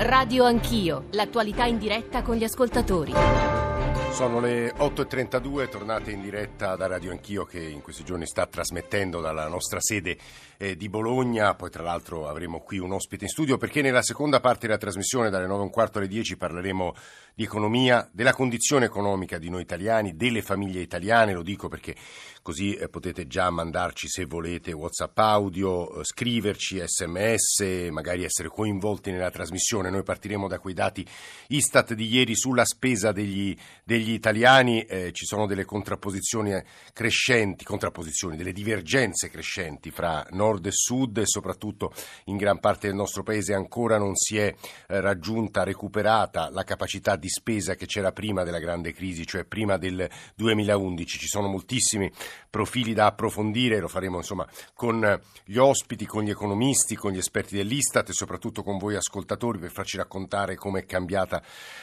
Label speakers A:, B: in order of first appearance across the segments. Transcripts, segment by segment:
A: Radio Anch'io, l'attualità in diretta con gli ascoltatori.
B: Sono le 8.32, tornate in diretta da Radio Anch'io che in questi giorni sta trasmettendo dalla nostra sede eh, di Bologna, poi tra l'altro avremo qui un ospite in studio perché nella seconda parte della trasmissione dalle 9 e un quarto alle 10 parleremo di economia, della condizione economica di noi italiani, delle famiglie italiane, lo dico perché così eh, potete già mandarci se volete WhatsApp audio, eh, scriverci sms, magari essere coinvolti nella trasmissione. Noi partiremo da quei dati Istat di ieri sulla spesa degli, degli italiani, eh, ci sono delle contrapposizioni crescenti, contrapposizioni, delle divergenze crescenti fra nord e sud e soprattutto in gran parte del nostro paese ancora non si è eh, raggiunta, recuperata la capacità di di spesa che c'era prima della grande crisi, cioè prima del 2011. Ci sono moltissimi profili da approfondire, lo faremo insomma con gli ospiti, con gli economisti, con gli esperti dell'Istat e soprattutto con voi ascoltatori per farci raccontare come è cambiata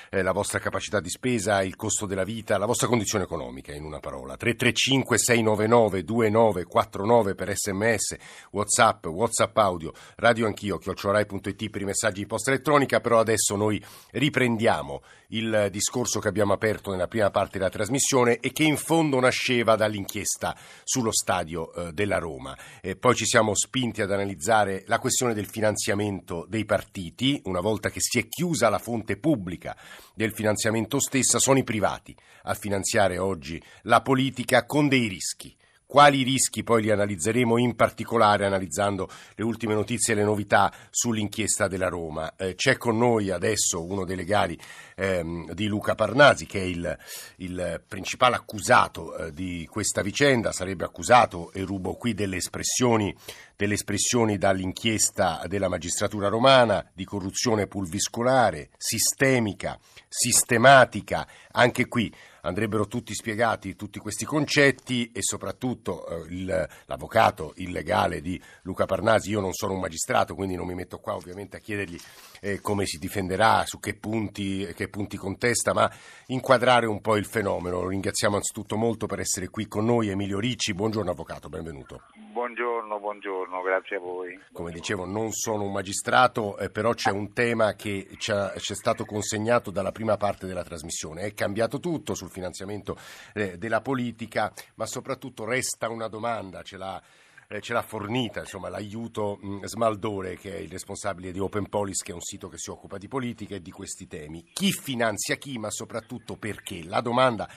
B: eh, la vostra capacità di spesa, il costo della vita, la vostra condizione economica in una parola. 335 699 2949 per sms, whatsapp, whatsapp audio, radio anch'io, chiocciolarai.it per i messaggi di posta elettronica, però adesso noi riprendiamo il discorso che abbiamo aperto nella prima parte della trasmissione e che in fondo nasceva dall'inchiesta sullo stadio eh, della Roma. E poi ci siamo spinti ad analizzare la questione del finanziamento dei partiti. Una volta che si è chiusa la fonte pubblica del finanziamento stessa, sono i privati a finanziare oggi la politica con dei rischi. Quali rischi poi li analizzeremo in particolare analizzando le ultime notizie e le novità sull'inchiesta della Roma. Eh, c'è con noi adesso uno dei legali ehm, di Luca Parnasi che è il, il principale accusato eh, di questa vicenda, sarebbe accusato, e rubo qui delle espressioni, delle espressioni dall'inchiesta della magistratura romana, di corruzione pulviscolare, sistemica, sistematica, anche qui andrebbero tutti spiegati tutti questi concetti e soprattutto eh, il, l'avvocato, il legale di Luca Parnasi, io non sono un magistrato quindi non mi metto qua ovviamente a chiedergli eh, come si difenderà, su che punti, che punti contesta, ma inquadrare un po' il fenomeno. Lo ringraziamo anzitutto molto per essere qui con noi Emilio Ricci, buongiorno avvocato, benvenuto.
C: Buongiorno, buongiorno, grazie a voi.
B: Come dicevo, non sono un magistrato, eh, però c'è un tema che ci è stato consegnato dalla prima parte della trasmissione. È cambiato tutto sul finanziamento eh, della politica, ma soprattutto resta una domanda, ce l'ha eh, ce l'ha fornita, insomma, l'aiuto mh, Smaldore, che è il responsabile di Open Police, che è un sito che si occupa di politica e di questi temi. Chi finanzia chi, ma soprattutto perché? La domanda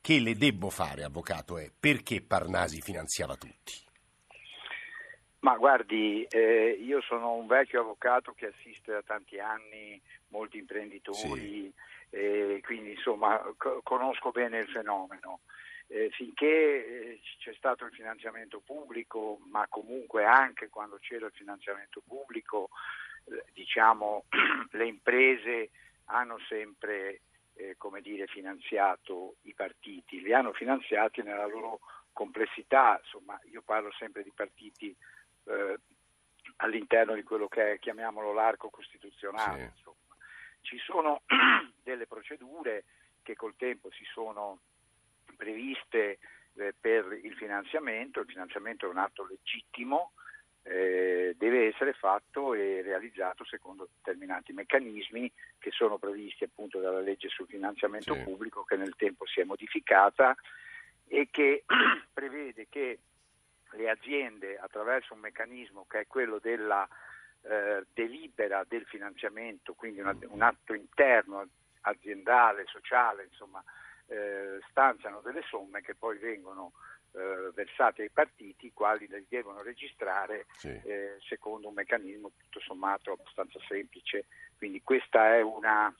B: che le debbo fare, avvocato, è perché Parnasi finanziava tutti?
C: Ma guardi, eh, io sono un vecchio avvocato che assiste da tanti anni molti imprenditori, sì. eh, quindi insomma co- conosco bene il fenomeno. Eh, finché eh, c'è stato il finanziamento pubblico, ma comunque anche quando c'era il finanziamento pubblico, eh, diciamo, le imprese hanno sempre eh, come dire, finanziato i partiti, li hanno finanziati nella loro complessità, insomma io parlo sempre di partiti eh, all'interno di quello che è, chiamiamolo l'arco costituzionale. Sì. Ci sono delle procedure che col tempo si sono previste eh, per il finanziamento, il finanziamento è un atto legittimo, eh, deve essere fatto e realizzato secondo determinati meccanismi che sono previsti appunto dalla legge sul finanziamento sì. pubblico che nel tempo si è modificata e che prevede che le aziende attraverso un meccanismo che è quello della eh, delibera del finanziamento, quindi una, un atto interno aziendale, sociale, insomma, eh, stanziano delle somme che poi vengono eh, versate ai partiti, i quali le devono registrare sì. eh, secondo un meccanismo tutto sommato abbastanza semplice. Quindi questa è una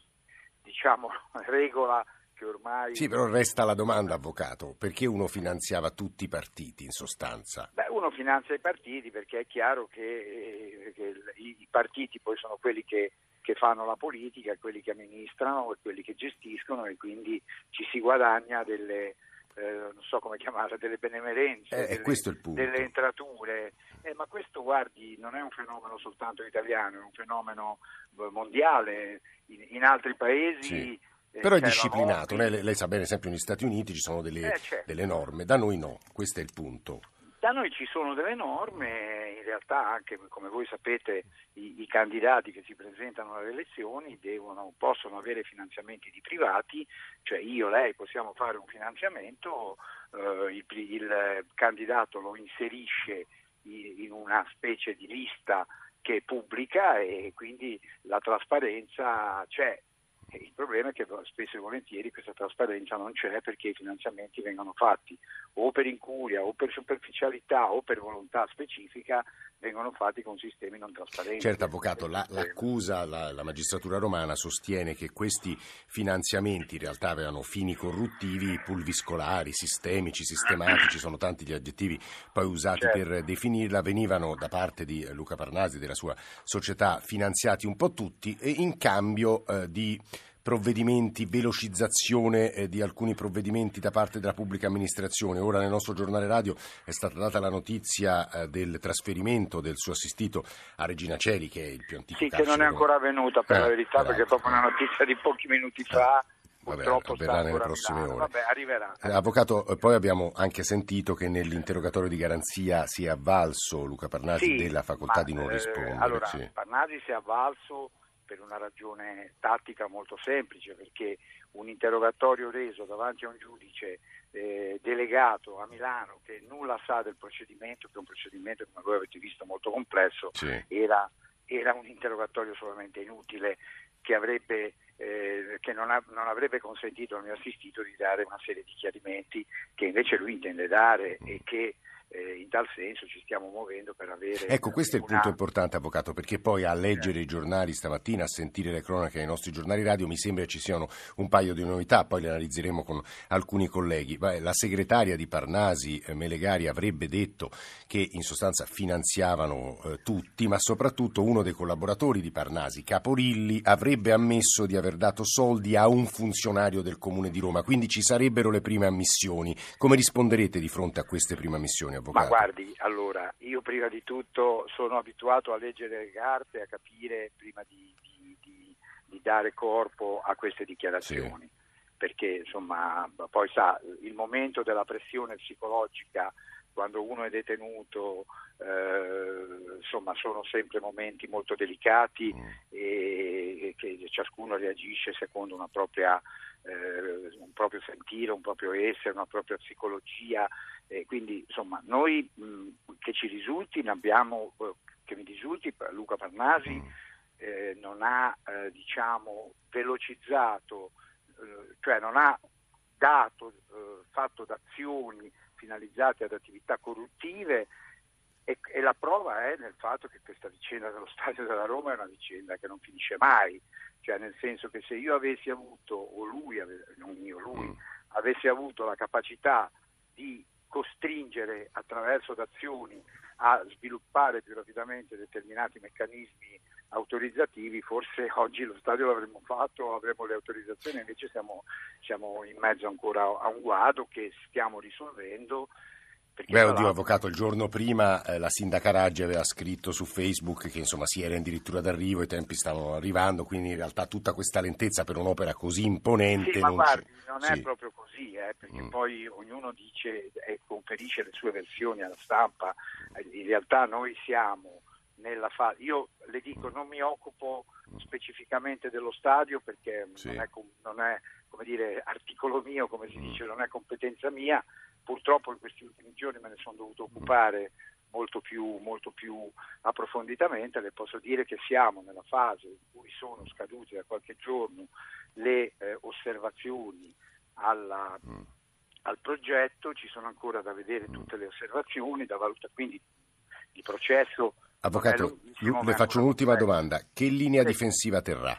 C: diciamo, regola che ormai...
B: Sì, però resta la domanda, avvocato, perché uno finanziava tutti i partiti in sostanza?
C: Beh, uno finanzia i partiti perché è chiaro che, eh, che i partiti poi sono quelli che, che, fanno la politica, quelli che amministrano e quelli che gestiscono e quindi ci si guadagna delle, eh, non so come chiamarle, delle benemerenze,
B: eh,
C: delle, delle, entrature. Eh, ma questo, guardi, non è un fenomeno soltanto italiano, è un fenomeno eh, mondiale. In, in altri paesi... Sì
B: eh, Però è disciplinato, lei, lei, sa bene, ad esempio negli Stati Uniti ci sono delle, eh, certo. delle, norme, da noi no, questo è il punto.
C: Da noi ci sono delle norme, in realtà anche come voi sapete i, i candidati che si presentano alle elezioni devono, possono avere finanziamenti di privati, cioè io, lei possiamo fare un finanziamento, eh, il, il, candidato lo inserisce in una specie di lista che è pubblica e quindi la trasparenza c'è. Il problema è che spesso e volentieri questa trasparenza non c'è perché i finanziamenti vengono fatti o per incuria o per superficialità o per volontà specifica vengono fatti con sistemi non trasparenti.
B: Certo, Avvocato, la, l'accusa, la, la, magistratura romana sostiene che questi finanziamenti in realtà avevano fini corruttivi, pulviscolari, sistemici, sistematici, sono tanti gli aggettivi poi usati certo. per definirla, venivano da parte di Luca Parnasi e della sua società finanziati un po' tutti e in cambio eh, di provvedimenti, velocizzazione eh, di alcuni provvedimenti da parte della pubblica amministrazione. Ora nel nostro giornale radio è stata data la notizia eh, del trasferimento del suo assistito a Regina Celi, che è il più antico
C: Sì, che non è ancora avvenuta per eh, la verità, perché è proprio una notizia di pochi minuti fa. Purtroppo
B: Vabbè, avverrà nelle prossime ore.
C: Vabbè, arriverà.
B: Eh, avvocato, eh, poi abbiamo anche sentito che nell'interrogatorio di garanzia si è avvalso Luca Parnasi sì, della facoltà ma, di non rispondere.
C: Eh, allora,
B: sì.
C: Parnasi si è avvalso per una ragione tattica molto semplice, perché un interrogatorio reso davanti a un giudice eh, delegato a Milano che nulla sa del procedimento, che è un procedimento come voi avete visto molto complesso, sì. era, era, un interrogatorio solamente inutile che, avrebbe, eh, che non, ha, non, avrebbe consentito al mio assistito di dare una serie di chiarimenti che invece lui intende dare mm. e che in tal senso ci stiamo muovendo per avere...
B: Ecco, questo una... è il punto importante, Avvocato, perché poi a leggere i giornali stamattina, a sentire le cronache nei nostri giornali radio, mi sembra ci siano un paio di novità, poi le analizzeremo con alcuni colleghi. La segretaria di Parnasi, eh, Melegari, avrebbe detto che in sostanza finanziavano eh, tutti, ma soprattutto uno dei collaboratori di Parnasi, Caporilli, avrebbe ammesso di aver dato soldi a un funzionario del Comune di Roma, quindi ci sarebbero le prime ammissioni. Come risponderete di fronte a queste prime ammissioni? Avvocato?
C: Ma guardi, allora, io prima di tutto sono abituato a leggere le carte a capire prima di, di, di, di dare corpo a queste dichiarazioni. Sì. Perché insomma, poi sa, il momento della pressione psicologica quando uno è detenuto, eh, insomma, sono sempre momenti molto delicati mm. e, e, che ciascuno reagisce secondo una propria, eh, un proprio sentire, un proprio essere, una propria psicologia e quindi insomma noi mh, che ci risulti ne abbiamo, eh, che mi risulti Luca Parnasi mm. eh, non ha eh, diciamo velocizzato, eh, cioè non ha dato, eh, fatto d'azioni finalizzate ad attività corruttive e, e, la prova è nel fatto che questa vicenda dello Stadio della Roma è una vicenda che non finisce mai, cioè nel senso che se io avessi avuto, o lui, non io, lui, mm. avesse avuto la capacità di costringere attraverso d'azioni a sviluppare più rapidamente determinati meccanismi autorizzativi, forse oggi lo stadio l'avremmo fatto, avremmo le autorizzazioni, invece siamo, siamo in mezzo ancora a un guado che stiamo risolvendo
B: Beh, oddio, avvocato, il giorno prima eh, la sindaca Raggi aveva scritto su Facebook che insomma si era addirittura d'arrivo, i tempi stavano arrivando, quindi in realtà tutta questa lentezza per un'opera così imponente
C: sì,
B: non,
C: ma guardi, non sì. è proprio così, eh, perché mm. poi ognuno dice e conferisce le sue versioni alla stampa, in realtà noi siamo nella fase, io le dico non mi occupo specificamente dello stadio perché sì. non è, non è come dire, articolo mio, come si mm. dice, non è competenza mia, purtroppo in questi ultimi giorni me ne sono dovuto occupare molto più, molto più approfonditamente, le posso dire che siamo nella fase in cui sono scadute da qualche giorno le eh, osservazioni alla, mm. al progetto, ci sono ancora da vedere mm. tutte le osservazioni, da valutare, quindi il processo...
B: Avvocato, le faccio un'ultima domanda. Che linea difensiva terrà?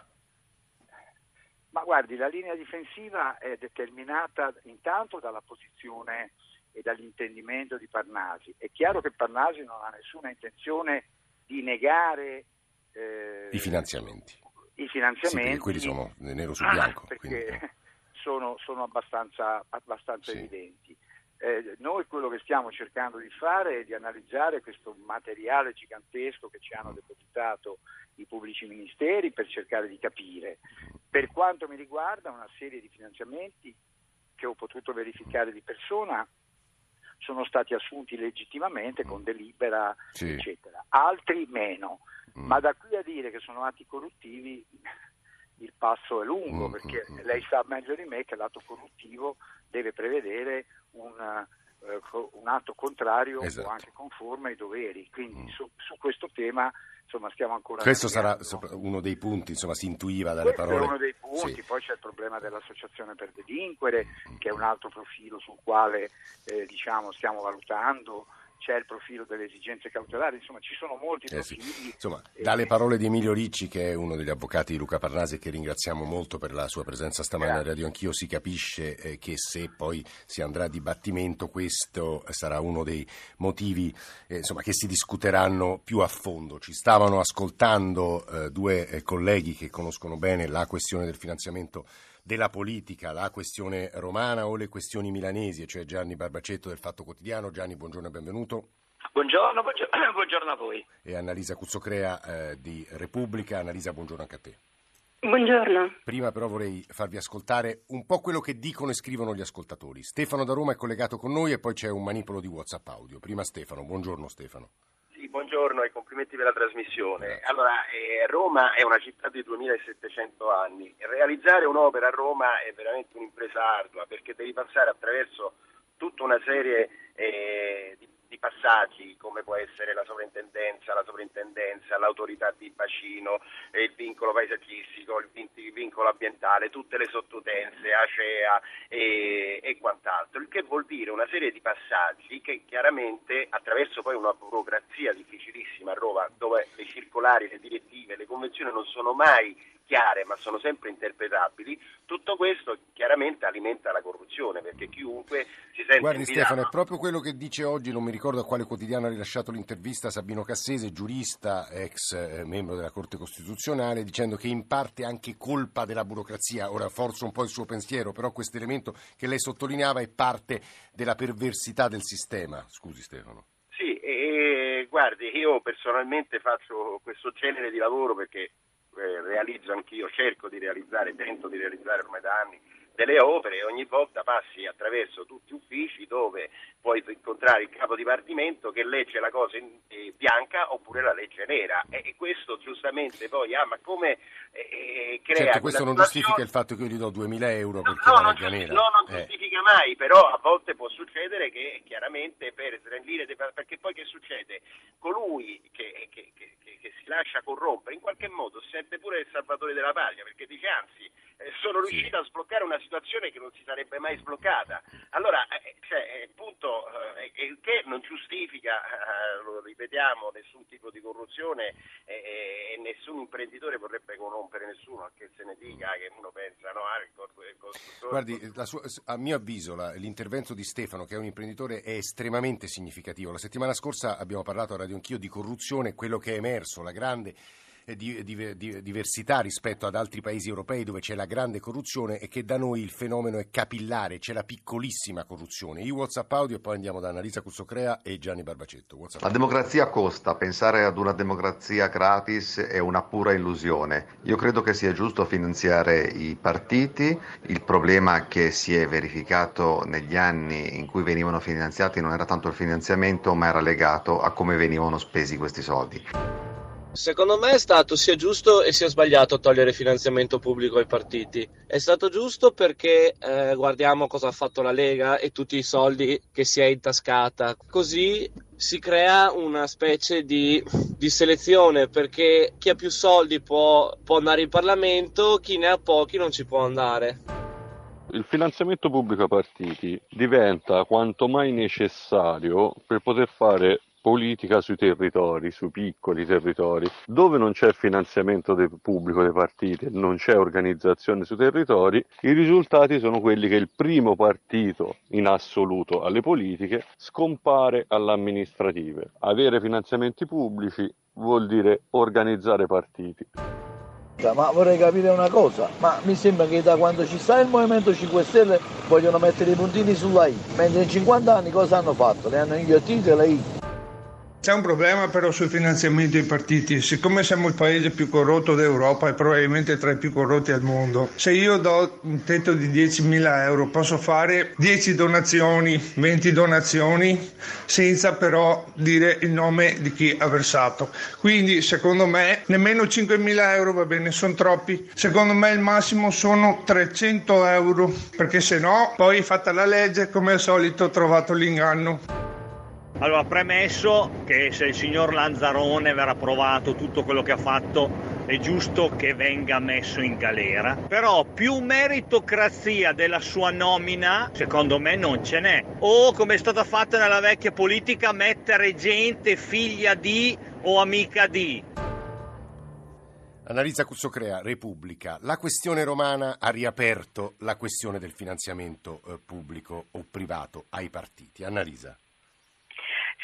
C: Ma guardi, la linea difensiva è determinata intanto dalla posizione e dall'intendimento di Parnasi. È chiaro che Parnasi non ha nessuna intenzione di negare
B: eh, i finanziamenti.
C: I finanziamenti.
B: Sì, quelli sono nero su bianco.
C: Ah, perché sono, sono, abbastanza, abbastanza sì. evidenti. Eh, noi quello che stiamo cercando di fare è di analizzare questo materiale gigantesco che ci hanno depositato i pubblici ministeri per cercare di capire. Per quanto mi riguarda una serie di finanziamenti che ho potuto verificare di persona sono stati assunti legittimamente con delibera,
B: Sì.
C: eccetera. Altri meno.
B: Mm.
C: Ma da qui a dire che sono atti corruttivi il passo è lungo,
B: Mm,
C: perché
B: mm, mm.
C: lei sa meglio di me che l'atto corruttivo deve prevedere un, eh, un atto contrario
B: Esatto.
C: o anche conforme ai doveri. Quindi
B: Mm.
C: su, su questo tema insomma, stiamo ancora
B: Questo sarà
C: navigando.
B: sopra- uno dei punti, insomma, si intuiva dalle
C: Questo
B: parole.
C: è uno dei punti,
B: Sì.
C: poi c'è il problema dell'associazione per delinquere, che è un altro profilo sul quale eh, diciamo, stiamo valutando, c'è il profilo delle esigenze cautelari, insomma ci sono molti
B: Eh sì. Insomma, dalle parole di Emilio Ricci, che è uno degli avvocati di Luca Parnasi che ringraziamo molto per la sua presenza stamane a. Radio Anch'io, si capisce eh, che se poi si andrà a dibattimento questo sarà uno dei motivi eh, insomma, che si discuteranno più a fondo. Ci stavano ascoltando eh, due eh, colleghi che conoscono bene la questione del finanziamento della politica, la questione romana o le questioni milanesi, e cioè Gianni Barbacetto del Fatto Quotidiano. Gianni, buongiorno e benvenuto.
D: Buongiorno, buongiorno, buongiorno a voi.
B: e Annalisa Cuzzocrea eh, di Repubblica. Annalisa, buongiorno anche a te.
E: Buongiorno.
B: Prima però vorrei farvi ascoltare un po' quello che dicono e scrivono gli ascoltatori. Stefano da Roma è collegato con noi e poi c'è un manipolo di WhatsApp audio. Prima Stefano, buongiorno Stefano.
F: Buongiorno e complimenti per la trasmissione. Allora, eh, Roma è una città di 2700 anni. Realizzare un'opera a Roma è veramente un'impresa ardua perché devi passare attraverso tutta una serie eh, di, di passaggi come può essere la sovrintendenza, la sovrintendenza, l'autorità di bacino, il vincolo paesaggistico, il, vin- il vincolo ambientale, tutte le sottutenze, ACEA e, e quant'altro, il che vuol dire una serie di passaggi che chiaramente attraverso poi una burocrazia difficilissima a Roma dove le circolari, le direttive, le convenzioni non sono mai chiare ma sono sempre interpretabili, tutto questo chiaramente alimenta la corruzione perché chiunque si sente
B: Guardi Stefano, è proprio quello che dice oggi, non mi ricordo a quale quotidiano ha rilasciato l'intervista Sabino Cassese, giurista, ex eh, membro della Corte Costituzionale, dicendo che in parte è anche colpa della burocrazia. Ora forzo un po' il suo pensiero, però questo elemento che lei sottolineava è parte della perversità del sistema. Scusi Stefano.
F: Sì, e, guardi, io personalmente faccio questo genere di lavoro perché eh, realizzo anch'io, cerco di realizzare, tento di realizzare ormai da anni delle opere ogni volta passi attraverso tutti uffici dove puoi incontrare il capo dipartimento che legge la cosa in eh, bianca oppure la legge nera e, e questo giustamente poi, ah ma come eh, eh, crea
B: Certo, questo non giustifica il fatto che io gli do 2000 euro perché
F: No,
B: la
F: non
B: legge
F: giusti-
B: nera.
F: no, non
B: Eh.
F: giustifica mai, però a volte può succedere che chiaramente per snellire, perché poi che succede? Colui che, che- che- che- si lascia corrompere in qualche modo si sente pure il salvatore della patria, perché dice anzi eh, sono
B: Sì.
F: riuscito a sbloccare una situazione che non si sarebbe mai sbloccata. Allora, eh, cioè, eh, appunto, eh, che non giustifica, eh, lo ripetiamo, nessun tipo di corruzione eh, e nessun imprenditore vorrebbe corrompere nessuno, che se ne dica che uno pensa, no, ah, il cor- il costruttore-
B: Guardi, sua- a mio avviso la- l'intervento di Stefano, che è un imprenditore, è estremamente significativo. La settimana scorsa abbiamo parlato a Radio Anch'io di corruzione, quello che è emerso, la grande eh, di- di- di- diversità rispetto ad altri paesi europei dove c'è la grande corruzione e che da noi il fenomeno è capillare, c'è la piccolissima corruzione. Io WhatsApp audio e poi andiamo da Annalisa Cuzzocrea e Gianni Barbacetto. WhatsApp
G: La democrazia costa, pensare ad una democrazia gratis è una pura illusione. Io credo che sia giusto finanziare i partiti, il problema che si è verificato negli anni in cui venivano finanziati non era tanto il finanziamento ma era legato a come venivano spesi questi soldi.
H: Secondo me è stato sia giusto e sia sbagliato togliere finanziamento pubblico ai partiti. È stato giusto perché eh, guardiamo cosa ha fatto la Lega e tutti i soldi che si è intascata. Così si crea una specie di, di selezione perché chi ha più soldi può, può andare in Parlamento, chi ne ha pochi non ci può andare.
I: Il finanziamento pubblico ai partiti diventa quanto mai necessario per poter fare politica sui territori, sui piccoli territori. Dove non c'è finanziamento del pubblico dei partiti, non c'è organizzazione sui territori, i risultati sono quelli che il primo partito in assoluto alle politiche scompare alle amministrative. Avere finanziamenti pubblici vuol dire organizzare partiti.
J: Ma vorrei capire una cosa, ma mi sembra che da quando ci sta il Movimento 5 Stelle vogliono mettere i puntini sulla I, mentre in 50 anni cosa hanno fatto? Le hanno inghiottite le I.
E: C'è un problema però sul finanziamento ai partiti. Siccome siamo il paese più corrotto d'Europa e probabilmente tra i più corrotti al mondo, se io do un tetto di 10.000 euro posso fare 10 donazioni, 20 donazioni senza però dire il nome di chi ha versato. Quindi secondo me nemmeno 5.000 euro va bene, sono troppi. Secondo me il massimo sono 300 euro perché se no poi fatta la legge come al solito ho trovato l'inganno.
K: Allora, premesso che se il signor Lanzarone verrà provato tutto quello che ha fatto, è giusto che venga messo in galera. Però più meritocrazia della sua nomina, secondo me non ce n'è. O come è stata fatta nella vecchia politica, mettere gente figlia di o amica di.
B: Annalisa Cuzzocrea, Repubblica. La questione romana ha riaperto la questione del finanziamento eh, pubblico o privato ai partiti. Annalisa.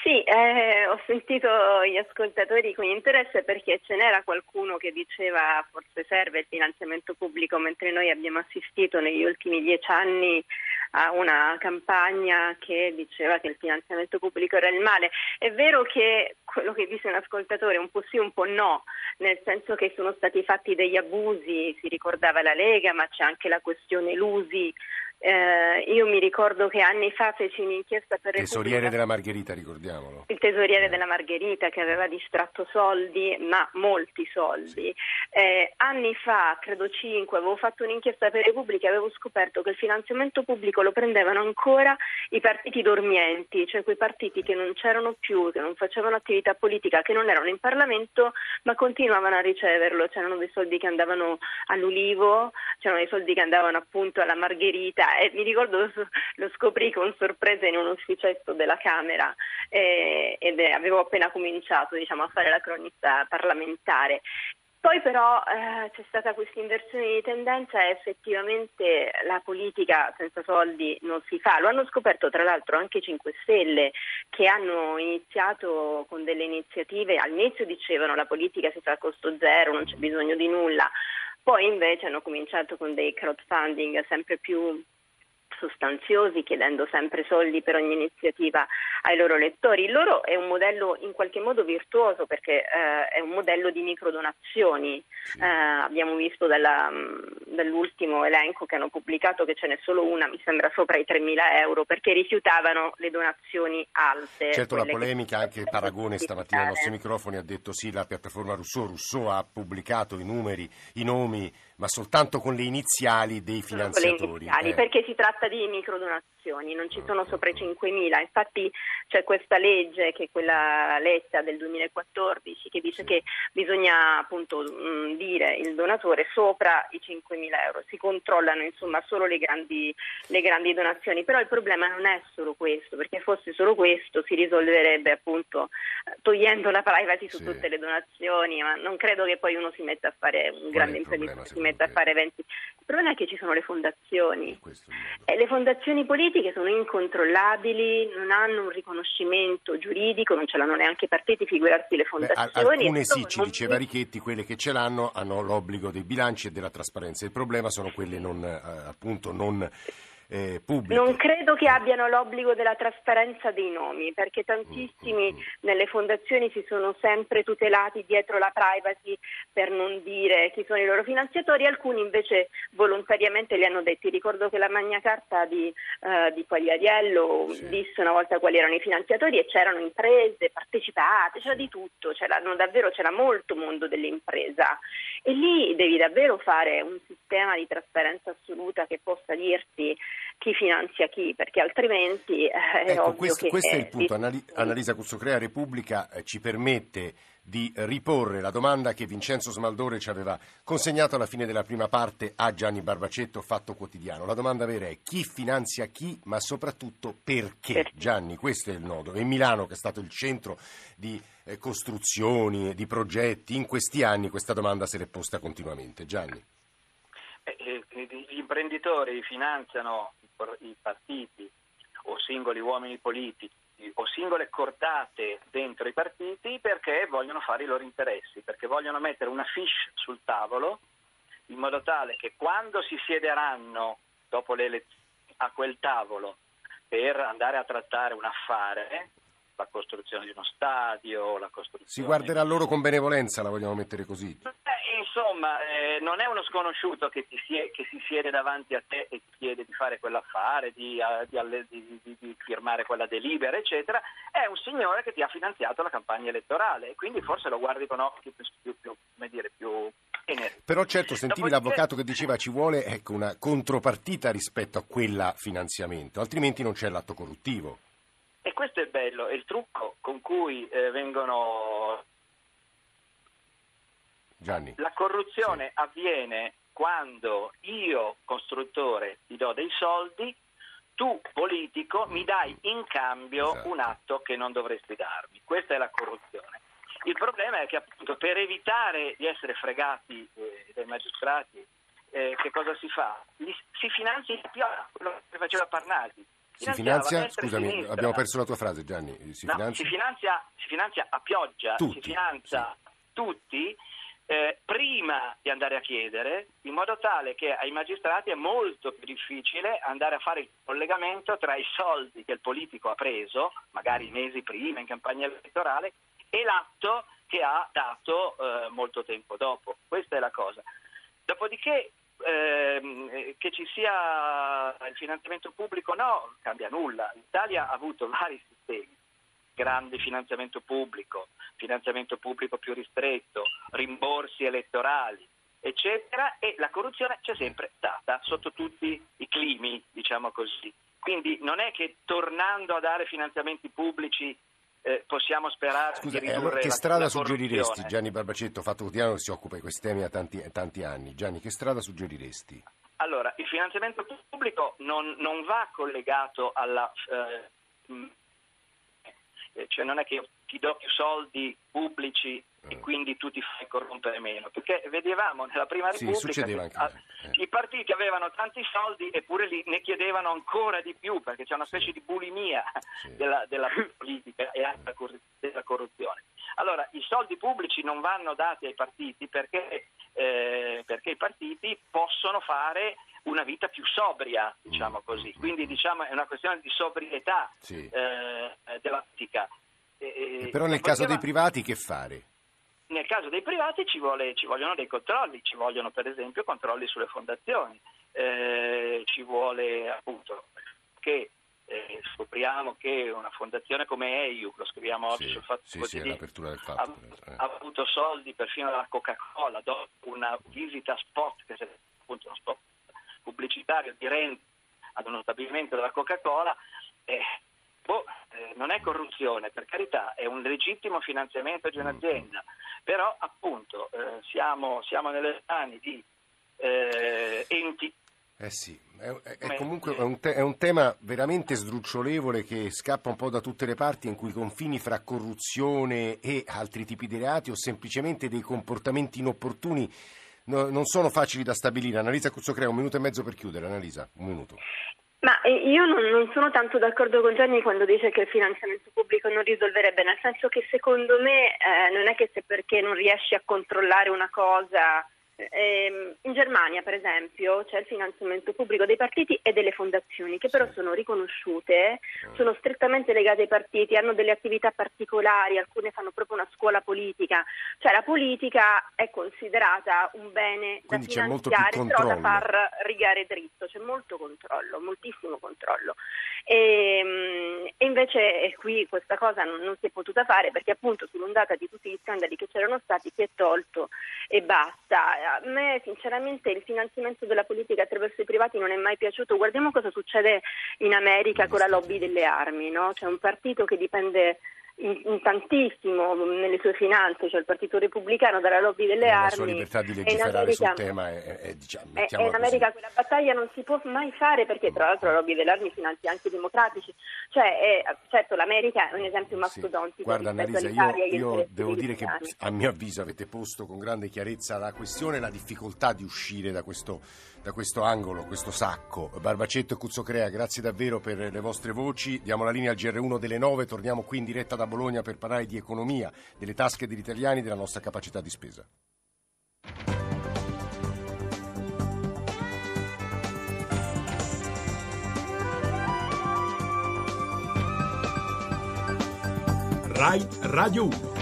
L: Sì, eh, ho sentito gli ascoltatori con interesse perché ce n'era qualcuno che diceva forse serve il finanziamento pubblico mentre noi abbiamo assistito negli ultimi dieci anni a una campagna che diceva che il finanziamento pubblico era il male. È vero che quello che dice un ascoltatore è un po' sì, un po' no, nel senso che sono stati fatti degli abusi, si ricordava la Lega, ma c'è anche la questione Lusi eh, io mi ricordo che anni fa feci un'inchiesta per
B: Tesoriere Repubblica, della Margherita, ricordiamolo.
L: Il tesoriere eh. della Margherita che aveva distratto soldi, ma molti soldi. Eh, anni fa, credo cinque, avevo fatto un'inchiesta per Repubblica e avevo scoperto che il finanziamento pubblico lo prendevano ancora i partiti dormienti, cioè quei partiti che non c'erano più, che non facevano attività politica, che non erano in Parlamento, ma continuavano a riceverlo. C'erano dei soldi che andavano all'Ulivo, c'erano dei soldi che andavano appunto alla Margherita e mi ricordo lo scoprì con sorpresa in un ufficetto della Camera eh, ed avevo appena cominciato diciamo, a fare la cronista parlamentare. Poi però eh, c'è stata questa inversione di tendenza e effettivamente la politica senza soldi non si fa. Lo hanno scoperto tra l'altro anche i 5 Stelle che hanno iniziato con delle iniziative, all'inizio dicevano la politica si fa a costo zero, non c'è bisogno di nulla, poi invece hanno cominciato con dei crowdfunding sempre più sostanziosi, chiedendo sempre soldi per ogni iniziativa ai loro lettori. Il loro è un modello in qualche modo virtuoso perché eh, è un modello di microdonazioni. Eh, abbiamo visto dalla, dall'ultimo elenco che hanno pubblicato che ce n'è solo una, mi sembra sopra i 3.000 euro, perché rifiutavano le donazioni alte.
B: Certo la polemica, anche Paragone stamattina ai nostri microfoni ha detto sì, la piattaforma Rousseau, Rousseau ha pubblicato i numeri, i nomi ma soltanto con le iniziali dei finanziatori. Con le iniziali,
L: eh. perché si tratta di microdonazioni, non ci sono sopra i 5.000. Infatti c'è questa legge, che è quella letta del 2014, che dice sì. che bisogna appunto mh, dire il donatore sopra i 5.000 euro. Si controllano insomma solo le grandi, le grandi donazioni, però il problema non è solo questo, perché fosse solo questo si risolverebbe appunto togliendo la privacy su sì. tutte le donazioni, ma non credo che poi uno si metta a fare un Qual grande imprenditore mette a fare eventi. Il problema è che ci sono le fondazioni e le fondazioni politiche sono incontrollabili, non hanno un riconoscimento giuridico, non ce l'hanno neanche i partiti, figurarsi le fondazioni.
B: Beh, alcune sì, ci diceva Richetti, quelle che ce l'hanno hanno l'obbligo dei bilanci e della trasparenza. Il problema sono quelle non, eh, appunto non eh, pubbliche.
L: Non credo che abbiano l'obbligo della trasparenza dei nomi, perché tantissimi mm, mm, mm. nelle fondazioni si sono sempre tutelati dietro la privacy per non dire chi sono i loro finanziatori, alcuni invece volontariamente li hanno detti. Ricordo che la Magna Carta di, uh, di Quagliariello sì. disse una volta quali erano i finanziatori e c'erano imprese partecipate, c'era di tutto, c'era, davvero c'era molto mondo dell'impresa e lì devi davvero fare un sistema di trasparenza assoluta che possa dirti chi finanzia chi, perché altrimenti eh, è
B: ecco, questo,
L: che...
B: Questo è il punto. Anali- Annalisa Cuzzocrea, Repubblica eh, ci permette di riporre la domanda che Vincenzo Smaldore ci aveva consegnato alla fine della prima parte a Gianni Barbacetto, Fatto Quotidiano. La domanda vera è chi finanzia chi, ma soprattutto perché? perché? Gianni, questo è il nodo. E Milano, che è stato il centro di eh, costruzioni, di progetti, in questi anni questa domanda se l'è posta continuamente. Gianni.
D: Eh, gli imprenditori finanziano i partiti o singoli uomini politici o singole cordate dentro i partiti perché vogliono fare i loro interessi, perché vogliono mettere una fiche sul tavolo in modo tale che quando si siederanno dopo le elezioni a quel tavolo per andare a trattare un affare, la costruzione di uno stadio, la costruzione...
B: Si guarderà loro con benevolenza, la vogliamo mettere così.
D: Eh, insomma, eh, non è uno sconosciuto che, sie- che, si siede davanti a te e ti chiede di fare quell'affare, di, uh, di, di, di, firmare quella delibera, eccetera. È un signore che ti ha finanziato la campagna elettorale e quindi forse lo guardi con occhi più, più, più, dire, più
B: però certo sentivi Dopodiché... l'avvocato che diceva ci vuole ecco, una contropartita rispetto a quella finanziamento, altrimenti non c'è l'atto corruttivo.
D: E questo è bello, è il trucco con cui eh, vengono...
B: Gianni.
D: La corruzione sì. avviene quando io, costruttore, ti do dei soldi, tu, politico, mi dai in cambio esatto. un atto che non dovresti darmi. Questa è la corruzione. Il problema è che appunto per evitare di essere fregati eh, dai magistrati, eh, che cosa si fa? Li, si finanzia quello che faceva Parnasi.
B: Si finanzia, scusami, abbiamo perso la tua frase Gianni,
D: si, no, finanzia? Si, finanzia, si finanzia a pioggia, tutti, si finanzia sì. tutti eh, prima di andare a chiedere, in modo tale che ai magistrati è molto più difficile andare a fare il collegamento tra i soldi che il politico ha preso, magari mesi prima in campagna elettorale, e l'atto che ha dato eh, molto tempo dopo. Questa è la cosa. Dopodiché ehm, che ci sia il finanziamento pubblico no, cambia nulla. L'Italia ha avuto vari sistemi, grande finanziamento pubblico, finanziamento pubblico più ristretto, rimborsi elettorali, eccetera, e la corruzione c'è sempre stata sotto tutti i climi, diciamo così. Quindi non è che tornando a dare finanziamenti pubblici eh, possiamo sperare
B: Scusa,
D: di
B: allora che strada
D: la
B: suggeriresti, Gianni Barbacetto, fatto quotidiano che si occupa di questi temi da tanti, tanti anni, Gianni, che strada suggeriresti?
D: Allora, il finanziamento pubblico non, non va collegato alla... Eh, eh cioè non è che io ti do più soldi pubblici e eh. quindi tu ti fai corrompere meno. Perché vedevamo nella prima Repubblica
B: sì, che
D: a, eh. i partiti avevano tanti soldi eppure li, ne chiedevano ancora di più perché c'è una specie sì. di bulimia sì. della, della, politica e anche della corruzione. Allora, i soldi pubblici non vanno dati ai partiti perché, eh, perché i partiti possono fare una vita più sobria, diciamo mm, così. Mm, Quindi mm. diciamo, è una questione di sobrietà eh, della politica.
B: E, però nel caso dei privati che fare?
D: Nel caso dei privati ci, vuole, ci, vogliono dei controlli, ci vogliono per esempio controlli sulle fondazioni, eh, ci vuole appunto che eh, scopriamo che una fondazione come EIU, lo scriviamo oggi
B: sì,
D: sul fatto
B: sì, sì, fatto
D: ha, eh. ha, avuto soldi perfino dalla Coca-Cola dopo una visita spot, che è appunto uno spot pubblicitario di Renzi ad uno stabilimento della Coca-Cola, eh, non è corruzione, per carità, è un legittimo finanziamento di un'azienda, però appunto eh, siamo, siamo, nelle mani di eh, enti
B: eh sì, è, è comunque è un, te, è un, tema veramente sdrucciolevole che scappa un po' da tutte le parti in cui i confini fra corruzione e altri tipi di reati o semplicemente dei comportamenti inopportuni no, non sono facili da stabilire. Annalisa Cuzzocrea, un minuto e mezzo per chiudere. Annalisa, un minuto.
L: Ma eh, io non, sono tanto d'accordo con Gianni quando dice che il finanziamento pubblico non risolverebbe, nel senso che secondo me eh, non è che se perché non riesci a controllare una cosa Ehm, in Germania, per esempio, c'è il finanziamento pubblico dei partiti e delle fondazioni che però sono riconosciute, sono strettamente legate ai partiti, hanno delle attività particolari, alcune fanno proprio una scuola politica, cioè la politica è considerata un bene
B: Quindi
L: da finanziare
B: però
L: da far rigare dritto, c'è molto controllo, moltissimo controllo. E, ehm, e invece qui questa cosa non, non, si è potuta fare perché appunto sull'ondata di tutti gli scandali che c'erano stati si è tolto e basta. A me sinceramente il finanziamento della politica attraverso i privati non è mai piaciuto. Guardiamo cosa succede in America con la lobby delle armi, no? C'è un partito che dipende in, in tantissimo nelle sue finanze, cioè il Partito Repubblicano dalla lobby delle
B: eh,
L: armi. La
B: sua libertà di legiferare sul tema è, è, diciamo,
L: è, in America quella battaglia non si può mai fare perché tra l'altro la lobby delle armi finanzia anche i democratici. Cioè, è, certo l'America è un esempio mastodontico.
B: Sì. Guarda Annalisa, io, io devo dire che a mio avviso avete posto con grande chiarezza la questione e la difficoltà di uscire da questo, da questo angolo, questo sacco. Barbacetto e Cuzzocrea, grazie davvero per le vostre voci. Diamo la linea al GR1 delle 9, torniamo qui in diretta da Bologna per parlare di economia, delle tasche degli italiani, della nostra capacità di spesa.
K: Rai Radio 1.